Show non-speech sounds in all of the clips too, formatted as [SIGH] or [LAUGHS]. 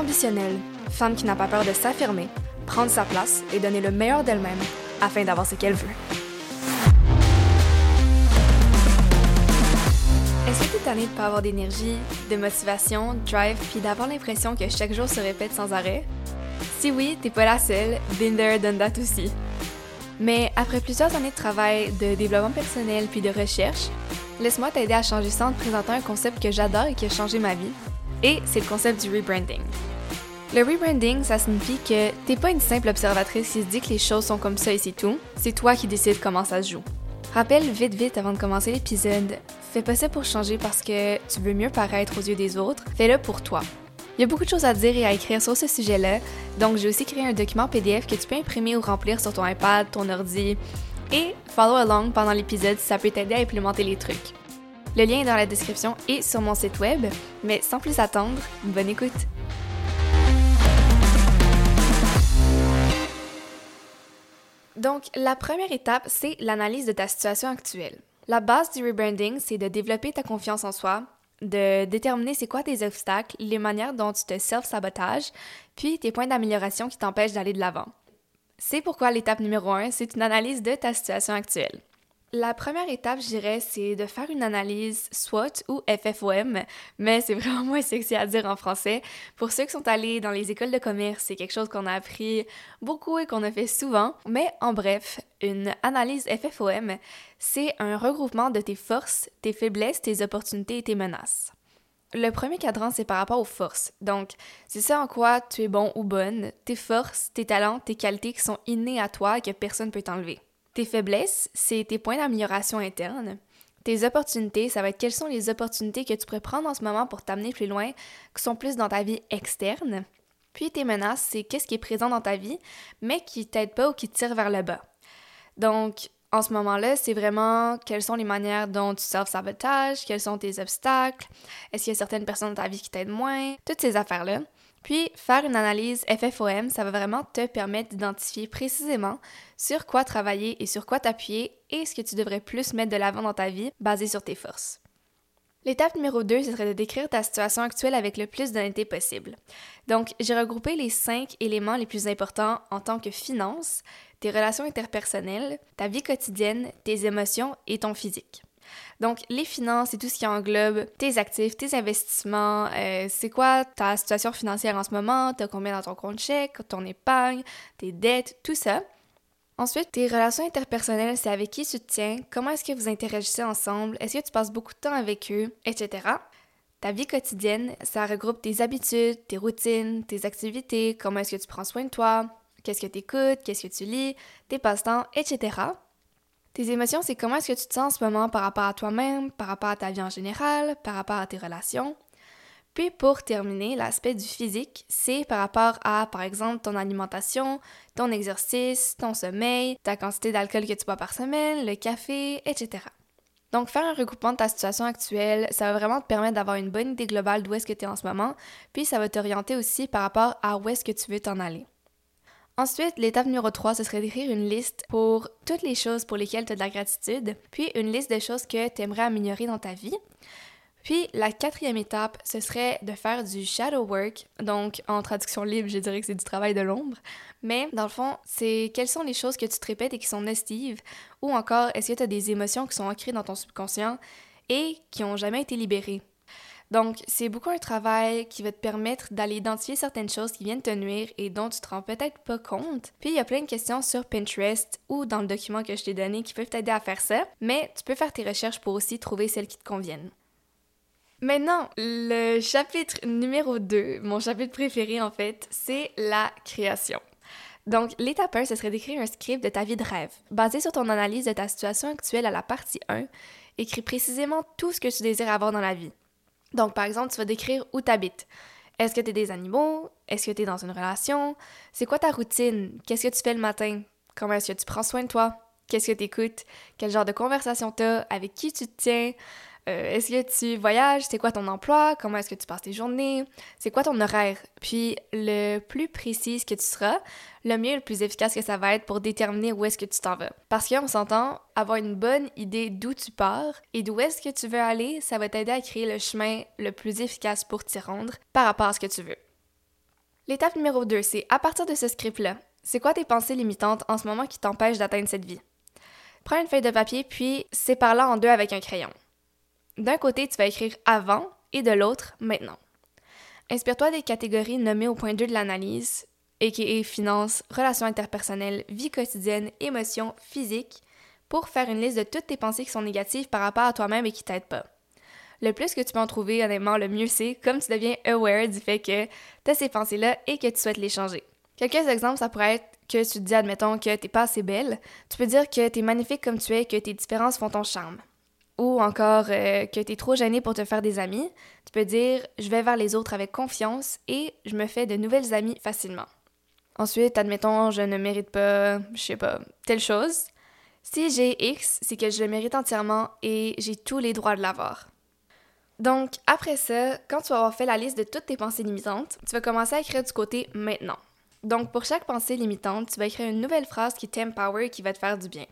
ambitionnelle, femme qui n'a pas peur de s'affirmer, prendre sa place et donner le meilleur d'elle-même afin d'avoir ce qu'elle veut. Est-ce que tu es tanné de pas avoir d'énergie, de motivation, drive, puis d'avoir l'impression que chaque jour se répète sans arrêt? Si oui, t'es pas la seule, been there, done that aussi. Mais après plusieurs années de travail, de développement personnel puis de recherche, laisse-moi t'aider à changer ça en te présentant un concept que j'adore et qui a changé ma vie. Et c'est le concept du rebranding. Le rebranding, ça signifie que t'es pas une simple observatrice qui se dit que les choses sont comme ça et c'est tout. C'est toi qui décides comment ça se joue. Rappelle vite vite avant de commencer l'épisode, fais pas ça pour changer parce que tu veux mieux paraître aux yeux des autres, fais-le pour toi. Il y a beaucoup de choses à dire et à écrire sur ce sujet-là, donc j'ai aussi créé un document PDF que tu peux imprimer ou remplir sur ton iPad, ton ordi, et follow along pendant l'épisode si ça peut t'aider à implémenter les trucs. Le lien est dans la description et sur mon site web, mais sans plus attendre, bonne écoute! Donc, la première étape, c'est l'analyse de ta situation actuelle. La base du rebranding, c'est de développer ta confiance en soi, de déterminer c'est quoi tes obstacles, les manières dont tu te self-sabotages, puis tes points d'amélioration qui t'empêchent d'aller de l'avant. C'est pourquoi l'étape numéro un, c'est une analyse de ta situation actuelle. La première étape, je dirais, c'est de faire une analyse SWOT ou FFOM, mais c'est [LAUGHS] vraiment moins sexy à dire en français. Pour ceux qui sont allés dans les écoles de commerce, c'est quelque chose qu'on a appris beaucoup et qu'on a fait souvent. Mais en bref, une analyse FFOM, c'est un regroupement de tes forces, tes faiblesses, tes opportunités et tes menaces. Le premier cadran, c'est par rapport aux forces. Donc, c'est ça en quoi tu es bon ou bonne, tes forces, tes talents, tes qualités qui sont innés à toi et que personne ne peut t'enlever. Tes faiblesses, c'est tes points d'amélioration interne. Tes opportunités, ça va être quelles sont les opportunités que tu pourrais prendre en ce moment pour t'amener plus loin, qui sont plus dans ta vie externe. Puis tes menaces, c'est qu'est-ce qui est présent dans ta vie, mais qui t'aide pas ou qui tire vers le bas. Donc, en ce moment-là, c'est vraiment quelles sont les manières dont tu self-sabotages, quels sont tes obstacles, est-ce qu'il y a certaines personnes dans ta vie qui t'aident moins, toutes ces affaires-là. Puis, faire une analyse FFOM, ça va vraiment te permettre d'identifier précisément sur quoi travailler et sur quoi t'appuyer et ce que tu devrais plus mettre de l'avant dans ta vie basé sur tes forces. L'étape numéro 2, ce serait de décrire ta situation actuelle avec le plus d'honnêteté possible. Donc, j'ai regroupé les cinq éléments les plus importants en tant que finance, tes relations interpersonnelles, ta vie quotidienne, tes émotions et ton physique. Donc, les finances, c'est tout ce qui englobe tes actifs, tes investissements, euh, c'est quoi ta situation financière en ce moment, t'as combien dans ton compte chèque, ton épargne, tes dettes, tout ça. Ensuite, tes relations interpersonnelles, c'est avec qui tu te tiens, comment est-ce que vous interagissez ensemble, est-ce que tu passes beaucoup de temps avec eux, etc. Ta vie quotidienne, ça regroupe tes habitudes, tes routines, tes activités, comment est-ce que tu prends soin de toi, qu'est-ce que tu qu'est-ce que tu lis, tes passe-temps, etc. Tes émotions, c'est comment est-ce que tu te sens en ce moment par rapport à toi-même, par rapport à ta vie en général, par rapport à tes relations? Puis pour terminer, l'aspect du physique, c'est par rapport à, par exemple, ton alimentation, ton exercice, ton sommeil, ta quantité d'alcool que tu bois par semaine, le café, etc. Donc faire un recoupement de ta situation actuelle, ça va vraiment te permettre d'avoir une bonne idée globale d'où est-ce que tu es en ce moment, puis ça va t'orienter aussi par rapport à où est-ce que tu veux t'en aller. Ensuite, l'étape numéro 3, ce serait d'écrire une liste pour toutes les choses pour lesquelles tu as de la gratitude, puis une liste de choses que tu aimerais améliorer dans ta vie. Puis la quatrième étape, ce serait de faire du shadow work. Donc en traduction libre, je dirais que c'est du travail de l'ombre. Mais dans le fond, c'est quelles sont les choses que tu te répètes et qui sont nestives, ou encore est-ce que tu as des émotions qui sont ancrées dans ton subconscient et qui n'ont jamais été libérées? Donc, c'est beaucoup un travail qui va te permettre d'aller identifier certaines choses qui viennent te nuire et dont tu te rends peut-être pas compte. Puis, il y a plein de questions sur Pinterest ou dans le document que je t'ai donné qui peuvent t'aider à faire ça, mais tu peux faire tes recherches pour aussi trouver celles qui te conviennent. Maintenant, le chapitre numéro 2, mon chapitre préféré en fait, c'est la création. Donc, l'étape 1, ce serait d'écrire un script de ta vie de rêve. Basé sur ton analyse de ta situation actuelle à la partie 1, écris précisément tout ce que tu désires avoir dans la vie. Donc, par exemple, tu vas décrire où tu habites. Est-ce que tu es des animaux? Est-ce que tu es dans une relation? C'est quoi ta routine? Qu'est-ce que tu fais le matin? Comment est-ce que tu prends soin de toi? Qu'est-ce que tu écoutes? Quel genre de conversation tu? Avec qui tu te tiens? Euh, est-ce que tu voyages? C'est quoi ton emploi? Comment est-ce que tu passes tes journées? C'est quoi ton horaire? Puis le plus précis que tu seras, le mieux, le plus efficace que ça va être pour déterminer où est-ce que tu t'en vas. Parce qu'on s'entend, avoir une bonne idée d'où tu pars et d'où est-ce que tu veux aller, ça va t'aider à créer le chemin le plus efficace pour t'y rendre par rapport à ce que tu veux. L'étape numéro 2, c'est à partir de ce script-là, c'est quoi tes pensées limitantes en ce moment qui t'empêchent d'atteindre cette vie? Prends une feuille de papier, puis sépare-la en deux avec un crayon. D'un côté, tu vas écrire avant et de l'autre, maintenant. Inspire-toi des catégories nommées au point 2 de l'analyse, a.k.a. finances, relations interpersonnelles, vie quotidienne, émotions, physique, pour faire une liste de toutes tes pensées qui sont négatives par rapport à toi-même et qui t'aident pas. Le plus que tu peux en trouver, honnêtement, le mieux c'est comme tu deviens aware du fait que tu as ces pensées-là et que tu souhaites les changer. Quelques exemples, ça pourrait être que tu te dis, admettons, que t'es pas assez belle. Tu peux dire que t'es magnifique comme tu es, que tes différences font ton charme. Ou encore euh, que t'es trop gêné pour te faire des amis. Tu peux dire, je vais vers les autres avec confiance et je me fais de nouvelles amies facilement. Ensuite, admettons, je ne mérite pas, je sais pas, telle chose. Si j'ai X, c'est que je le mérite entièrement et j'ai tous les droits de l'avoir. Donc, après ça, quand tu vas avoir fait la liste de toutes tes pensées limitantes, tu vas commencer à écrire du côté maintenant. Donc, pour chaque pensée limitante, tu vas écrire une nouvelle phrase qui t'empower et qui va te faire du bien.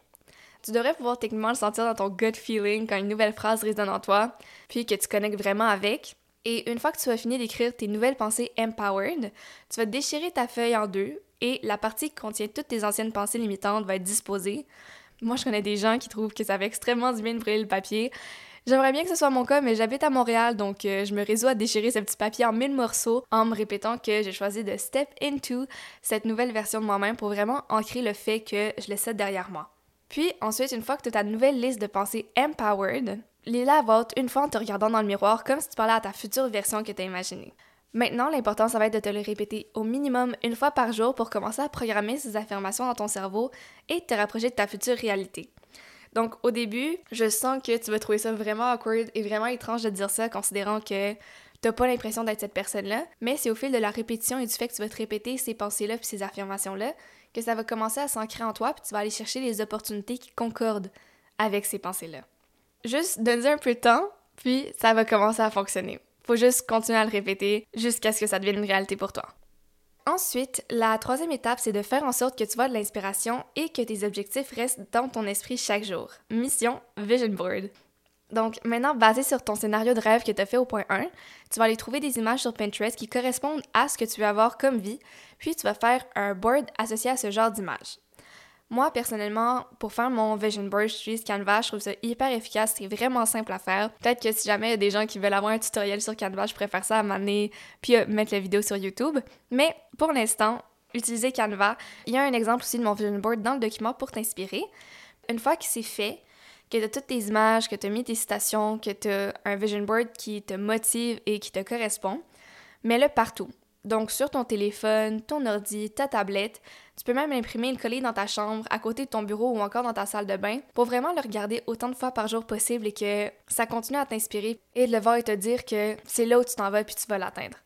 Tu devrais pouvoir techniquement le sentir dans ton gut feeling quand une nouvelle phrase résonne en toi, puis que tu connectes vraiment avec. Et une fois que tu as fini d'écrire tes nouvelles pensées empowered, tu vas déchirer ta feuille en deux et la partie qui contient toutes tes anciennes pensées limitantes va être disposée. Moi, je connais des gens qui trouvent que ça fait extrêmement du de brûler le papier. J'aimerais bien que ce soit mon cas, mais j'habite à Montréal, donc euh, je me résous à déchirer ce petit papier en mille morceaux en me répétant que j'ai choisi de step into cette nouvelle version de moi-même pour vraiment ancrer le fait que je laisse ça derrière moi. Puis ensuite, une fois que tu as ta nouvelle liste de pensées empowered, lis-la à une fois en te regardant dans le miroir comme si tu parlais à ta future version que tu as imaginée. Maintenant, l'important, ça va être de te le répéter au minimum une fois par jour pour commencer à programmer ces affirmations dans ton cerveau et te rapprocher de ta future réalité. Donc, au début, je sens que tu vas trouver ça vraiment awkward et vraiment étrange de dire ça, considérant que t'as pas l'impression d'être cette personne-là, mais c'est au fil de la répétition et du fait que tu vas te répéter ces pensées-là puis ces affirmations-là que ça va commencer à s'ancrer en toi puis tu vas aller chercher les opportunités qui concordent avec ces pensées-là. Juste donne un peu de temps, puis ça va commencer à fonctionner. Faut juste continuer à le répéter jusqu'à ce que ça devienne une réalité pour toi. Ensuite, la troisième étape, c'est de faire en sorte que tu vois de l'inspiration et que tes objectifs restent dans ton esprit chaque jour. Mission Vision Board. Donc maintenant, basé sur ton scénario de rêve que tu as fait au point 1, tu vas aller trouver des images sur Pinterest qui correspondent à ce que tu veux avoir comme vie, puis tu vas faire un board associé à ce genre d'images. Moi, personnellement, pour faire mon vision board, j'utilise Canva. Je trouve ça hyper efficace. C'est vraiment simple à faire. Peut-être que si jamais il y a des gens qui veulent avoir un tutoriel sur Canva, je préfère ça à m'amener puis euh, mettre la vidéo sur YouTube. Mais pour l'instant, utilisez Canva. Il y a un exemple aussi de mon vision board dans le document pour t'inspirer. Une fois que c'est fait, que tu toutes tes images, que tu as mis tes citations, que tu as un vision board qui te motive et qui te correspond, mets-le partout. Donc sur ton téléphone, ton ordi, ta tablette, tu peux même l'imprimer et le coller dans ta chambre, à côté de ton bureau ou encore dans ta salle de bain pour vraiment le regarder autant de fois par jour possible et que ça continue à t'inspirer et de le voir et te dire que c'est là où tu t'en vas puis tu vas l'atteindre.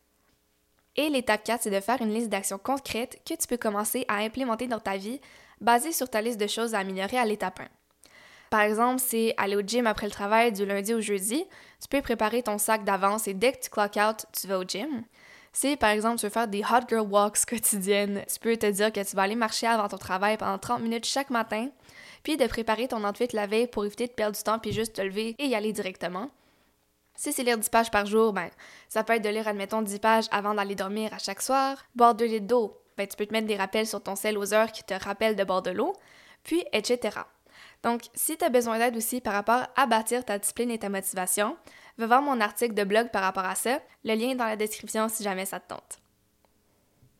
Et l'étape 4, c'est de faire une liste d'actions concrètes que tu peux commencer à implémenter dans ta vie basée sur ta liste de choses à améliorer à l'étape 1. Par exemple, c'est aller au gym après le travail du lundi au jeudi. Tu peux préparer ton sac d'avance et dès que tu clock out, tu vas au gym. Si par exemple tu veux faire des hot girl walks [LAUGHS] quotidiennes, tu peux te dire que tu vas aller marcher avant ton travail pendant 30 minutes chaque matin, puis de préparer ton outfit la veille pour éviter de perdre du temps puis juste te lever et y aller directement. Si c'est lire 10 pages par jour, ben ça peut être de lire admettons 10 pages avant d'aller dormir à chaque soir, boire 2 litres d'eau, ben tu peux te mettre des rappels sur ton sel aux heures qui te rappellent de boire de l'eau, puis etc. Donc, si tu as besoin d'aide aussi par rapport à bâtir ta discipline et ta motivation, va voir mon article de blog par rapport à ça. Le lien est dans la description si jamais ça te tente.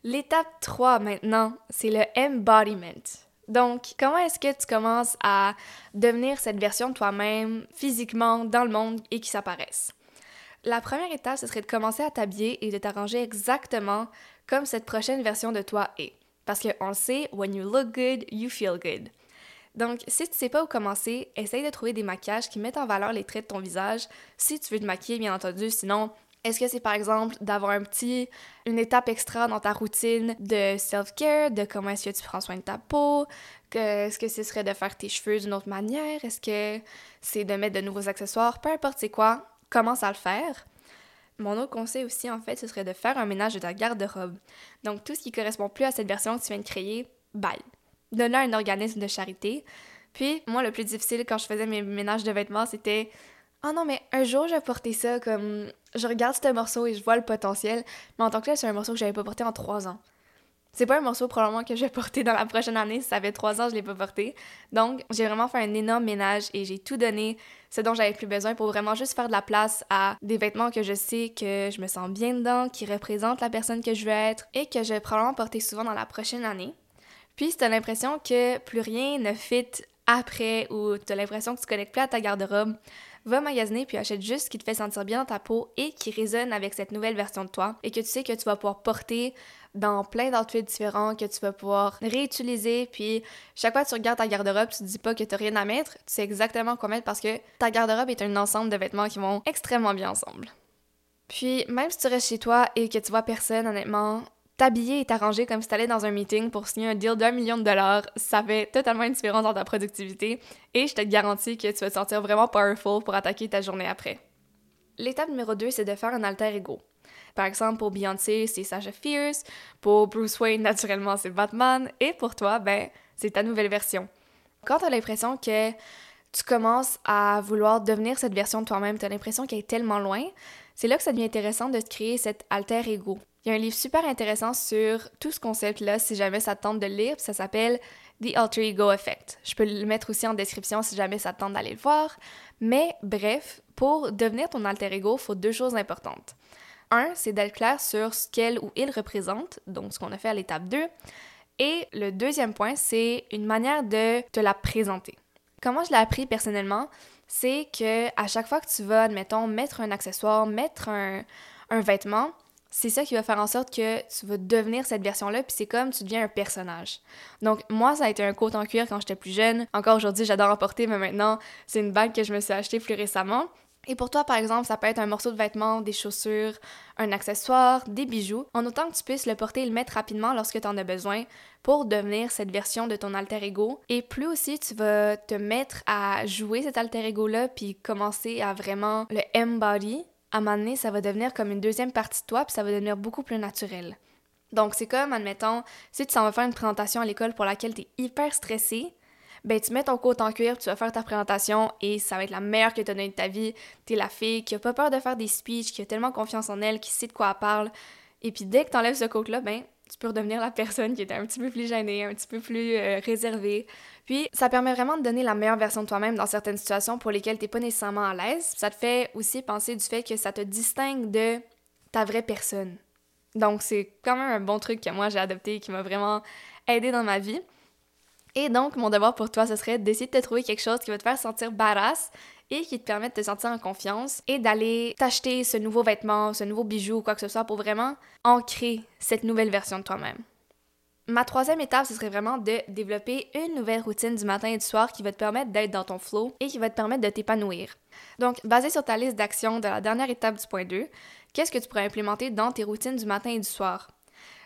L'étape 3 maintenant, c'est le embodiment. Donc, comment est-ce que tu commences à devenir cette version de toi-même physiquement dans le monde et qui s'apparaisse? La première étape, ce serait de commencer à t'habiller et de t'arranger exactement comme cette prochaine version de toi est. Parce qu'on le sait, when you look good, you feel good. Donc, si tu sais pas où commencer, essaye de trouver des maquillages qui mettent en valeur les traits de ton visage, si tu veux te maquiller, bien entendu. Sinon, est-ce que c'est par exemple d'avoir un petit, une étape extra dans ta routine de self-care, de comment est-ce que tu prends soin de ta peau, est-ce que ce serait de faire tes cheveux d'une autre manière, est-ce que c'est de mettre de nouveaux accessoires, peu importe c'est quoi, commence à le faire. Mon autre conseil aussi, en fait, ce serait de faire un ménage de ta garde-robe. Donc, tout ce qui correspond plus à cette version que tu viens de créer, bye donner à un organisme de charité. Puis, moi, le plus difficile quand je faisais mes ménages de vêtements, c'était Oh non, mais un jour, je vais porter ça comme je regarde ce morceau et je vois le potentiel, mais en tant que tel, c'est un morceau que j'avais pas porté en trois ans. C'est pas un morceau probablement que je vais porter dans la prochaine année. Ça fait trois ans, je l'ai pas porté. Donc, j'ai vraiment fait un énorme ménage et j'ai tout donné, ce dont j'avais plus besoin pour vraiment juste faire de la place à des vêtements que je sais que je me sens bien dedans, qui représentent la personne que je veux être et que je vais probablement porter souvent dans la prochaine année. Puis, si t'as l'impression que plus rien ne fit après ou t'as l'impression que tu connectes plus à ta garde-robe, va magasiner puis achète juste ce qui te fait sentir bien dans ta peau et qui résonne avec cette nouvelle version de toi et que tu sais que tu vas pouvoir porter dans plein d'outfits différents que tu vas pouvoir réutiliser. Puis chaque fois que tu regardes ta garde-robe, tu te dis pas que tu rien à mettre, tu sais exactement quoi mettre parce que ta garde-robe est un ensemble de vêtements qui vont extrêmement bien ensemble. Puis même si tu restes chez toi et que tu vois personne, honnêtement, t'habiller et t'arranger comme si t'allais dans un meeting pour signer un deal d'un million de dollars, ça fait totalement une différence dans ta productivité et je te garantis que tu vas te sentir vraiment powerful pour attaquer ta journée après. L'étape numéro 2, c'est de faire un alter ego. Par exemple, pour Beyoncé, c'est Sasha Fierce, pour Bruce Wayne, naturellement, c'est Batman, et pour toi, ben, c'est ta nouvelle version. Quand tu as l'impression que tu commences à vouloir devenir cette version de toi-même, tu as l'impression qu'elle est tellement loin, c'est là que ça devient intéressant de te créer cet alter ego. Il y a un livre super intéressant sur tout ce concept-là, si jamais ça te tente de le lire, ça s'appelle The Alter Ego Effect. Je peux le mettre aussi en description si jamais ça te tente d'aller le voir. Mais bref, pour devenir ton alter ego, il faut deux choses importantes. Un, c'est d'être clair sur ce qu'elle ou il représente, donc ce qu'on a fait à l'étape 2. Et le deuxième point, c'est une manière de te la présenter. Comment je l'ai appris personnellement, c'est que à chaque fois que tu vas, admettons, mettre un accessoire, mettre un, un vêtement, c'est ça qui va faire en sorte que tu vas devenir cette version-là, puis c'est comme tu deviens un personnage. Donc, moi, ça a été un coat en cuir quand j'étais plus jeune. Encore aujourd'hui, j'adore en porter, mais maintenant, c'est une bague que je me suis achetée plus récemment. Et pour toi, par exemple, ça peut être un morceau de vêtement, des chaussures, un accessoire, des bijoux, en autant que tu puisses le porter et le mettre rapidement lorsque tu en as besoin pour devenir cette version de ton alter ego. Et plus aussi tu vas te mettre à jouer cet alter ego-là, puis commencer à vraiment le embody, à un moment donné, ça va devenir comme une deuxième partie de toi, puis ça va devenir beaucoup plus naturel. Donc, c'est comme, admettons, si tu s'en vas faire une présentation à l'école pour laquelle tu es hyper stressé, ben tu mets ton coat en cuir, tu vas faire ta présentation et ça va être la meilleure que tu as donnée de ta vie. Tu es la fille qui a pas peur de faire des speeches, qui a tellement confiance en elle, qui sait de quoi elle parle. Et puis dès que tu enlèves ce coat-là, ben tu peux redevenir la personne qui était un petit peu plus gênée, un petit peu plus euh, réservée. Puis ça permet vraiment de donner la meilleure version de toi-même dans certaines situations pour lesquelles tu n'es pas nécessairement à l'aise. Ça te fait aussi penser du fait que ça te distingue de ta vraie personne. Donc c'est quand même un bon truc que moi j'ai adopté et qui m'a vraiment aidé dans ma vie. Et donc, mon devoir pour toi, ce serait d'essayer de te trouver quelque chose qui va te faire sentir badass et qui te permet de te sentir en confiance et d'aller t'acheter ce nouveau vêtement, ce nouveau bijou ou quoi que ce soit pour vraiment ancrer cette nouvelle version de toi-même. Ma troisième étape, ce serait vraiment de développer une nouvelle routine du matin et du soir qui va te permettre d'être dans ton flow et qui va te permettre de t'épanouir. Donc, basé sur ta liste d'actions de la dernière étape du point 2, qu'est-ce que tu pourrais implémenter dans tes routines du matin et du soir?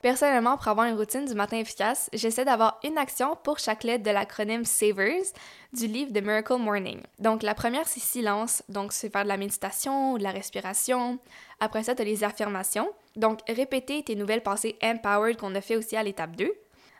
Personnellement, pour avoir une routine du matin efficace, j'essaie d'avoir une action pour chaque lettre de l'acronyme SAVERS du livre The Miracle Morning. Donc, la première, c'est silence. Donc, c'est faire de la méditation ou de la respiration. Après ça, tu as les affirmations. Donc, répéter tes nouvelles pensées empowered qu'on a fait aussi à l'étape 2.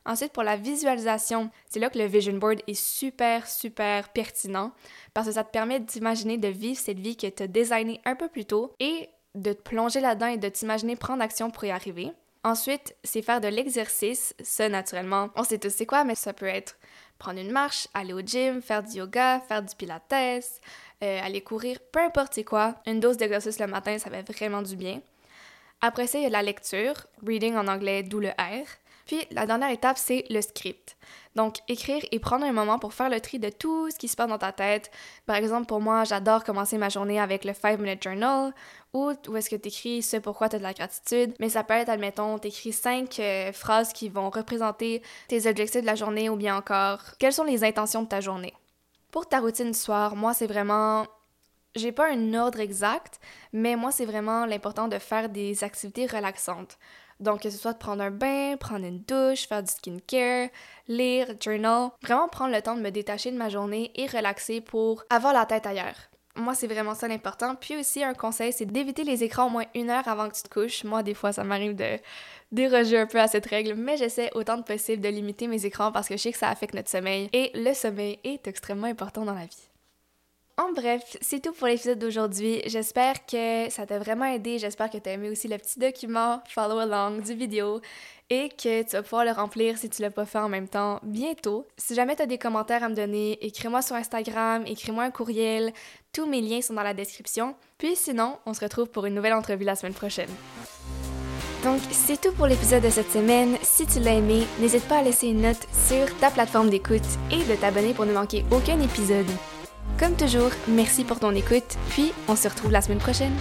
Ensuite, pour la visualisation, c'est là que le vision board est super, super pertinent parce que ça te permet d'imaginer de vivre cette vie que tu as designée un peu plus tôt et de te plonger là-dedans et de t'imaginer prendre action pour y arriver. Ensuite, c'est faire de l'exercice. Ça, naturellement, on sait tous c'est quoi, mais ça peut être prendre une marche, aller au gym, faire du yoga, faire du pilates, euh, aller courir, peu importe quoi. Une dose d'exercice le matin, ça fait vraiment du bien. Après ça, il y a la lecture, reading en anglais, d'où le R. Puis la dernière étape, c'est le script. Donc, écrire et prendre un moment pour faire le tri de tout ce qui se passe dans ta tête. Par exemple, pour moi, j'adore commencer ma journée avec le 5 Minute Journal ou où est-ce que tu écris ce pourquoi tu as de la gratitude. Mais ça peut être, admettons, tu écris cinq euh, phrases qui vont représenter tes objectifs de la journée ou bien encore quelles sont les intentions de ta journée. Pour ta routine du soir, moi, c'est vraiment j'ai pas un ordre exact, mais moi, c'est vraiment l'important de faire des activités relaxantes. Donc, que ce soit de prendre un bain, prendre une douche, faire du skincare, lire, journal, vraiment prendre le temps de me détacher de ma journée et relaxer pour avoir la tête ailleurs. Moi, c'est vraiment ça l'important. Puis aussi, un conseil, c'est d'éviter les écrans au moins une heure avant que tu te couches. Moi, des fois, ça m'arrive de déroger un peu à cette règle, mais j'essaie autant que possible de limiter mes écrans parce que je sais que ça affecte notre sommeil et le sommeil est extrêmement important dans la vie. En bref, c'est tout pour l'épisode d'aujourd'hui. J'espère que ça t'a vraiment aidé. J'espère que t'as aimé aussi le petit document follow along du vidéo et que tu vas pouvoir le remplir si tu l'as pas fait en même temps bientôt. Si jamais tu as des commentaires à me donner, écris-moi sur Instagram, écris-moi un courriel. Tous mes liens sont dans la description. Puis sinon, on se retrouve pour une nouvelle entrevue la semaine prochaine. Donc, c'est tout pour l'épisode de cette semaine. Si tu l'as aimé, n'hésite pas à laisser une note sur ta plateforme d'écoute et de t'abonner pour ne manquer aucun épisode. Comme toujours, merci pour ton écoute, puis on se retrouve la semaine prochaine.